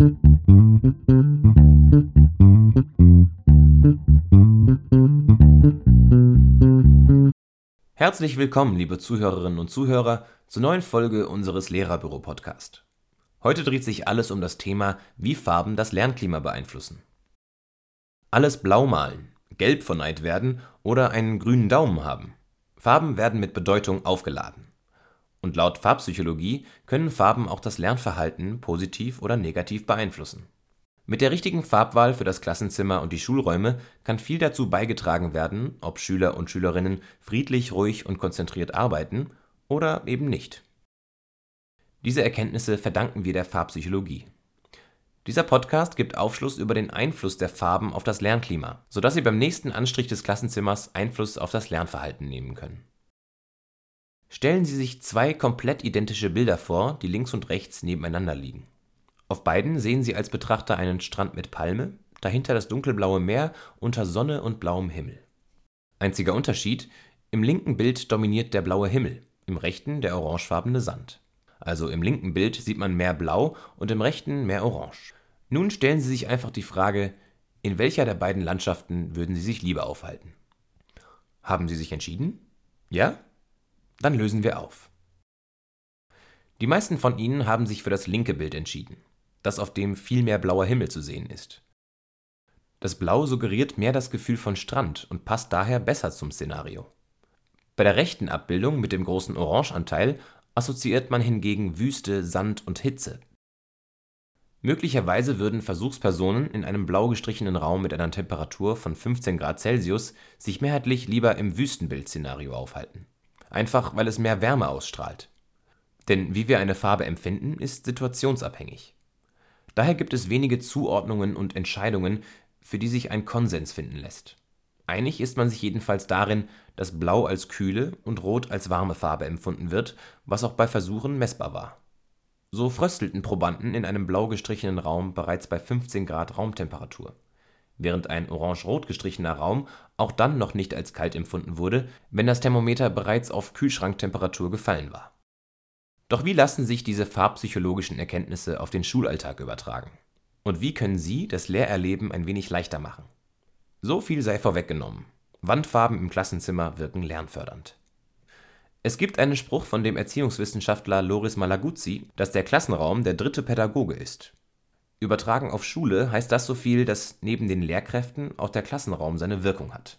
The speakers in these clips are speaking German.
Herzlich willkommen, liebe Zuhörerinnen und Zuhörer, zur neuen Folge unseres Lehrerbüro-Podcast. Heute dreht sich alles um das Thema, wie Farben das Lernklima beeinflussen. Alles blau malen, gelb von Neid werden oder einen grünen Daumen haben. Farben werden mit Bedeutung aufgeladen. Und laut Farbpsychologie können Farben auch das Lernverhalten positiv oder negativ beeinflussen. Mit der richtigen Farbwahl für das Klassenzimmer und die Schulräume kann viel dazu beigetragen werden, ob Schüler und Schülerinnen friedlich, ruhig und konzentriert arbeiten oder eben nicht. Diese Erkenntnisse verdanken wir der Farbpsychologie. Dieser Podcast gibt Aufschluss über den Einfluss der Farben auf das Lernklima, sodass Sie beim nächsten Anstrich des Klassenzimmers Einfluss auf das Lernverhalten nehmen können. Stellen Sie sich zwei komplett identische Bilder vor, die links und rechts nebeneinander liegen. Auf beiden sehen Sie als Betrachter einen Strand mit Palme, dahinter das dunkelblaue Meer unter Sonne und blauem Himmel. Einziger Unterschied, im linken Bild dominiert der blaue Himmel, im rechten der orangefarbene Sand. Also im linken Bild sieht man mehr Blau und im rechten mehr Orange. Nun stellen Sie sich einfach die Frage, in welcher der beiden Landschaften würden Sie sich lieber aufhalten? Haben Sie sich entschieden? Ja? Dann lösen wir auf. Die meisten von Ihnen haben sich für das linke Bild entschieden das auf dem viel mehr blauer Himmel zu sehen ist. Das Blau suggeriert mehr das Gefühl von Strand und passt daher besser zum Szenario. Bei der rechten Abbildung mit dem großen Orangeanteil assoziiert man hingegen Wüste, Sand und Hitze. Möglicherweise würden Versuchspersonen in einem blau gestrichenen Raum mit einer Temperatur von 15 Grad Celsius sich mehrheitlich lieber im Wüstenbildszenario aufhalten. Einfach weil es mehr Wärme ausstrahlt. Denn wie wir eine Farbe empfinden, ist situationsabhängig. Daher gibt es wenige Zuordnungen und Entscheidungen, für die sich ein Konsens finden lässt. Einig ist man sich jedenfalls darin, dass Blau als kühle und Rot als warme Farbe empfunden wird, was auch bei Versuchen messbar war. So fröstelten Probanden in einem blau gestrichenen Raum bereits bei 15 Grad Raumtemperatur, während ein orange-rot gestrichener Raum auch dann noch nicht als kalt empfunden wurde, wenn das Thermometer bereits auf Kühlschranktemperatur gefallen war doch wie lassen sich diese farbpsychologischen Erkenntnisse auf den Schulalltag übertragen? Und wie können Sie das Lehrerleben ein wenig leichter machen? So viel sei vorweggenommen. Wandfarben im Klassenzimmer wirken lernfördernd. Es gibt einen Spruch von dem Erziehungswissenschaftler Loris Malaguzzi, dass der Klassenraum der dritte Pädagoge ist. Übertragen auf Schule heißt das so viel, dass neben den Lehrkräften auch der Klassenraum seine Wirkung hat.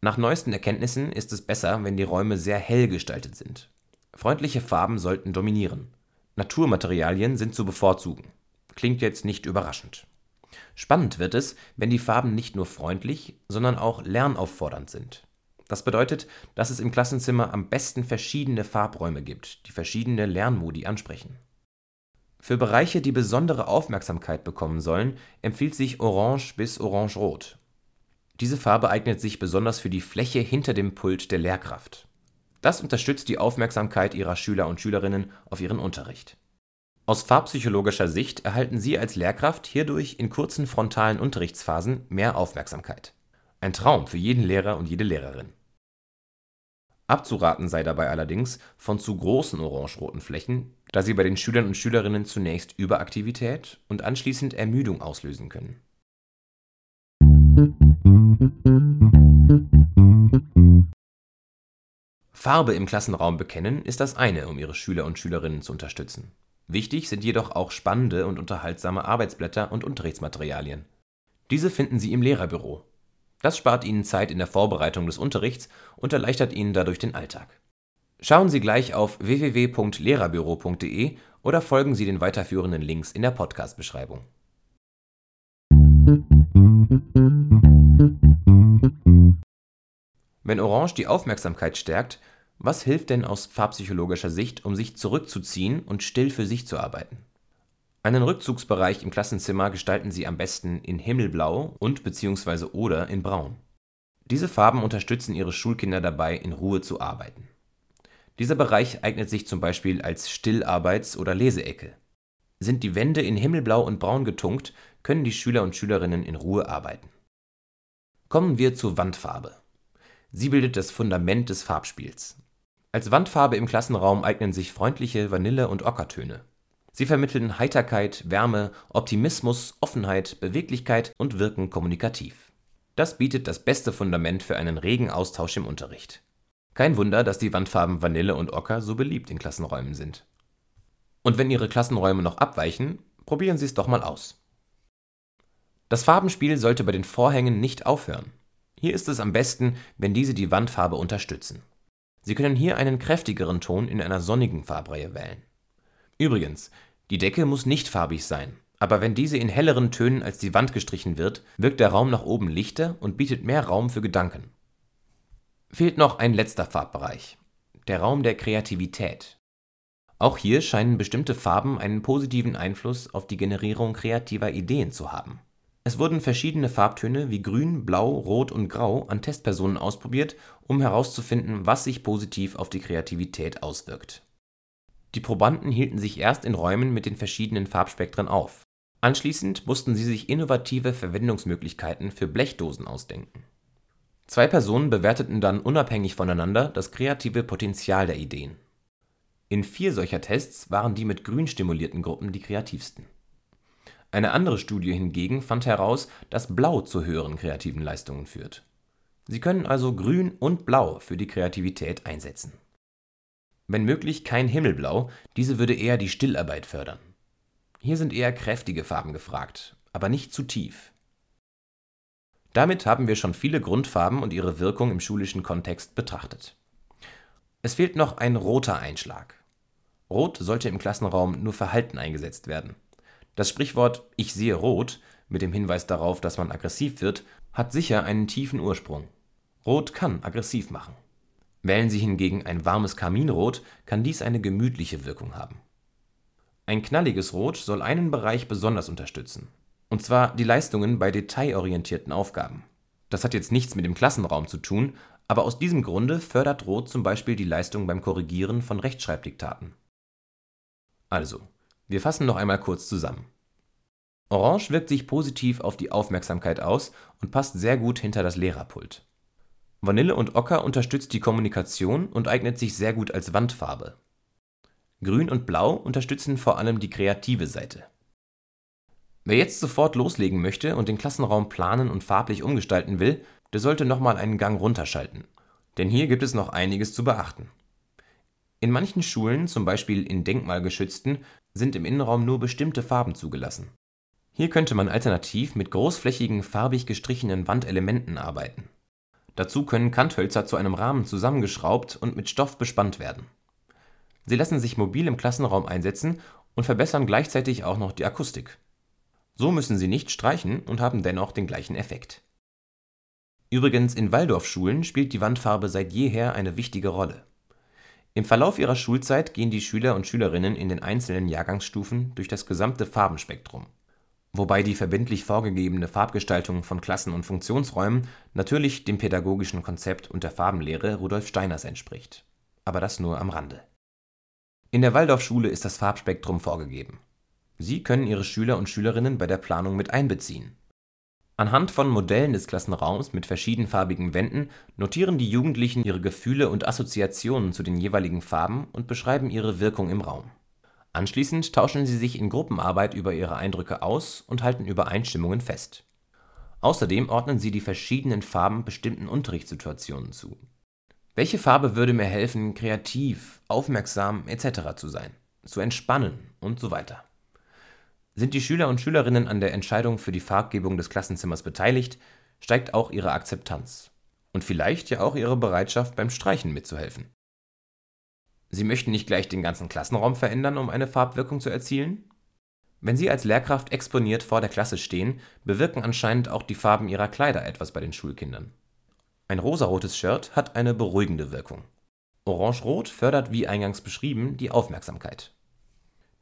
Nach neuesten Erkenntnissen ist es besser, wenn die Räume sehr hell gestaltet sind Freundliche Farben sollten dominieren. Naturmaterialien sind zu bevorzugen. Klingt jetzt nicht überraschend. Spannend wird es, wenn die Farben nicht nur freundlich, sondern auch lernauffordernd sind. Das bedeutet, dass es im Klassenzimmer am besten verschiedene Farbräume gibt, die verschiedene Lernmodi ansprechen. Für Bereiche, die besondere Aufmerksamkeit bekommen sollen, empfiehlt sich Orange bis Orange-Rot. Diese Farbe eignet sich besonders für die Fläche hinter dem Pult der Lehrkraft. Das unterstützt die Aufmerksamkeit Ihrer Schüler und Schülerinnen auf Ihren Unterricht. Aus farbpsychologischer Sicht erhalten Sie als Lehrkraft hierdurch in kurzen frontalen Unterrichtsphasen mehr Aufmerksamkeit. Ein Traum für jeden Lehrer und jede Lehrerin. Abzuraten sei dabei allerdings von zu großen orange-roten Flächen, da sie bei den Schülern und Schülerinnen zunächst Überaktivität und anschließend Ermüdung auslösen können. Farbe im Klassenraum bekennen ist das eine, um ihre Schüler und Schülerinnen zu unterstützen. Wichtig sind jedoch auch spannende und unterhaltsame Arbeitsblätter und Unterrichtsmaterialien. Diese finden Sie im Lehrerbüro. Das spart Ihnen Zeit in der Vorbereitung des Unterrichts und erleichtert Ihnen dadurch den Alltag. Schauen Sie gleich auf www.lehrerbüro.de oder folgen Sie den weiterführenden Links in der Podcast-Beschreibung. Wenn Orange die Aufmerksamkeit stärkt, was hilft denn aus farbpsychologischer Sicht, um sich zurückzuziehen und still für sich zu arbeiten? Einen Rückzugsbereich im Klassenzimmer gestalten Sie am besten in Himmelblau und bzw. oder in Braun. Diese Farben unterstützen Ihre Schulkinder dabei, in Ruhe zu arbeiten. Dieser Bereich eignet sich zum Beispiel als Stillarbeits- oder Leseecke. Sind die Wände in Himmelblau und Braun getunkt, können die Schüler und Schülerinnen in Ruhe arbeiten. Kommen wir zur Wandfarbe. Sie bildet das Fundament des Farbspiels. Als Wandfarbe im Klassenraum eignen sich freundliche Vanille und Ockertöne. Sie vermitteln Heiterkeit, Wärme, Optimismus, Offenheit, Beweglichkeit und wirken kommunikativ. Das bietet das beste Fundament für einen regen Austausch im Unterricht. Kein Wunder, dass die Wandfarben Vanille und Ocker so beliebt in Klassenräumen sind. Und wenn Ihre Klassenräume noch abweichen, probieren Sie es doch mal aus. Das Farbenspiel sollte bei den Vorhängen nicht aufhören. Hier ist es am besten, wenn diese die Wandfarbe unterstützen. Sie können hier einen kräftigeren Ton in einer sonnigen Farbreihe wählen. Übrigens, die Decke muss nicht farbig sein, aber wenn diese in helleren Tönen als die Wand gestrichen wird, wirkt der Raum nach oben lichter und bietet mehr Raum für Gedanken. Fehlt noch ein letzter Farbbereich, der Raum der Kreativität. Auch hier scheinen bestimmte Farben einen positiven Einfluss auf die Generierung kreativer Ideen zu haben. Es wurden verschiedene Farbtöne wie Grün, Blau, Rot und Grau an Testpersonen ausprobiert, um herauszufinden, was sich positiv auf die Kreativität auswirkt. Die Probanden hielten sich erst in Räumen mit den verschiedenen Farbspektren auf. Anschließend mussten sie sich innovative Verwendungsmöglichkeiten für Blechdosen ausdenken. Zwei Personen bewerteten dann unabhängig voneinander das kreative Potenzial der Ideen. In vier solcher Tests waren die mit Grün stimulierten Gruppen die kreativsten eine andere Studie hingegen fand heraus, dass Blau zu höheren kreativen Leistungen führt. Sie können also Grün und Blau für die Kreativität einsetzen. Wenn möglich kein Himmelblau, diese würde eher die Stillarbeit fördern. Hier sind eher kräftige Farben gefragt, aber nicht zu tief. Damit haben wir schon viele Grundfarben und ihre Wirkung im schulischen Kontext betrachtet. Es fehlt noch ein roter Einschlag. Rot sollte im Klassenraum nur verhalten eingesetzt werden. Das Sprichwort Ich sehe rot mit dem Hinweis darauf, dass man aggressiv wird, hat sicher einen tiefen Ursprung. Rot kann aggressiv machen. Wählen Sie hingegen ein warmes Kaminrot, kann dies eine gemütliche Wirkung haben. Ein knalliges Rot soll einen Bereich besonders unterstützen, und zwar die Leistungen bei detailorientierten Aufgaben. Das hat jetzt nichts mit dem Klassenraum zu tun, aber aus diesem Grunde fördert Rot zum Beispiel die Leistung beim Korrigieren von Rechtschreibdiktaten. Also, wir fassen noch einmal kurz zusammen. Orange wirkt sich positiv auf die Aufmerksamkeit aus und passt sehr gut hinter das Lehrerpult. Vanille und Ocker unterstützt die Kommunikation und eignet sich sehr gut als Wandfarbe. Grün und Blau unterstützen vor allem die kreative Seite. Wer jetzt sofort loslegen möchte und den Klassenraum planen und farblich umgestalten will, der sollte nochmal einen Gang runterschalten. Denn hier gibt es noch einiges zu beachten. In manchen Schulen, zum Beispiel in denkmalgeschützten, sind im Innenraum nur bestimmte Farben zugelassen. Hier könnte man alternativ mit großflächigen farbig gestrichenen Wandelementen arbeiten. Dazu können Kanthölzer zu einem Rahmen zusammengeschraubt und mit Stoff bespannt werden. Sie lassen sich mobil im Klassenraum einsetzen und verbessern gleichzeitig auch noch die Akustik. So müssen sie nicht streichen und haben dennoch den gleichen Effekt. Übrigens in Waldorfschulen spielt die Wandfarbe seit jeher eine wichtige Rolle im Verlauf ihrer Schulzeit gehen die Schüler und Schülerinnen in den einzelnen Jahrgangsstufen durch das gesamte Farbenspektrum, wobei die verbindlich vorgegebene Farbgestaltung von Klassen und Funktionsräumen natürlich dem pädagogischen Konzept und der Farbenlehre Rudolf Steiners entspricht. Aber das nur am Rande. In der Waldorfschule ist das Farbspektrum vorgegeben. Sie können Ihre Schüler und Schülerinnen bei der Planung mit einbeziehen Anhand von Modellen des Klassenraums mit verschiedenfarbigen Wänden notieren die Jugendlichen ihre Gefühle und Assoziationen zu den jeweiligen Farben und beschreiben ihre Wirkung im Raum. Anschließend tauschen sie sich in Gruppenarbeit über ihre Eindrücke aus und halten Übereinstimmungen fest. Außerdem ordnen sie die verschiedenen Farben bestimmten Unterrichtssituationen zu. Welche Farbe würde mir helfen, kreativ, aufmerksam etc. zu sein, zu entspannen und so weiter sind die Schüler und Schülerinnen an der Entscheidung für die Farbgebung des Klassenzimmers beteiligt, steigt auch ihre Akzeptanz und vielleicht ja auch ihre Bereitschaft, beim Streichen mitzuhelfen. Sie möchten nicht gleich den ganzen Klassenraum verändern, um eine Farbwirkung zu erzielen? Wenn Sie als Lehrkraft exponiert vor der Klasse stehen, bewirken anscheinend auch die Farben Ihrer Kleider etwas bei den Schulkindern. Ein rosarotes Shirt hat eine beruhigende Wirkung. Orange-Rot fördert, wie eingangs beschrieben, die Aufmerksamkeit.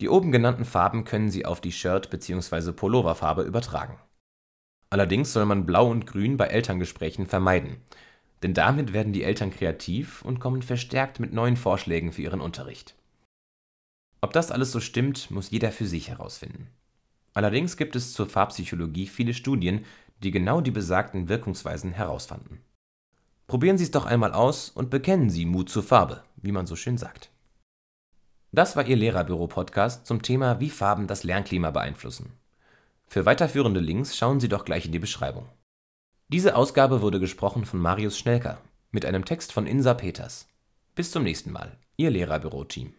Die oben genannten Farben können Sie auf die Shirt bzw. Pulloverfarbe übertragen. Allerdings soll man Blau und Grün bei Elterngesprächen vermeiden, denn damit werden die Eltern kreativ und kommen verstärkt mit neuen Vorschlägen für ihren Unterricht. Ob das alles so stimmt, muss jeder für sich herausfinden. Allerdings gibt es zur Farbpsychologie viele Studien, die genau die besagten Wirkungsweisen herausfanden. Probieren Sie es doch einmal aus und bekennen Sie Mut zur Farbe, wie man so schön sagt Das war Ihr Lehrerbüro-Podcast zum Thema Wie Farben das Lernklima beeinflussen. Für weiterführende Links schauen Sie doch gleich in die Beschreibung. Diese Ausgabe wurde gesprochen von Marius Schnelker mit einem Text von Insa Peters. Bis zum nächsten Mal, Ihr Lehrerbüro-Team.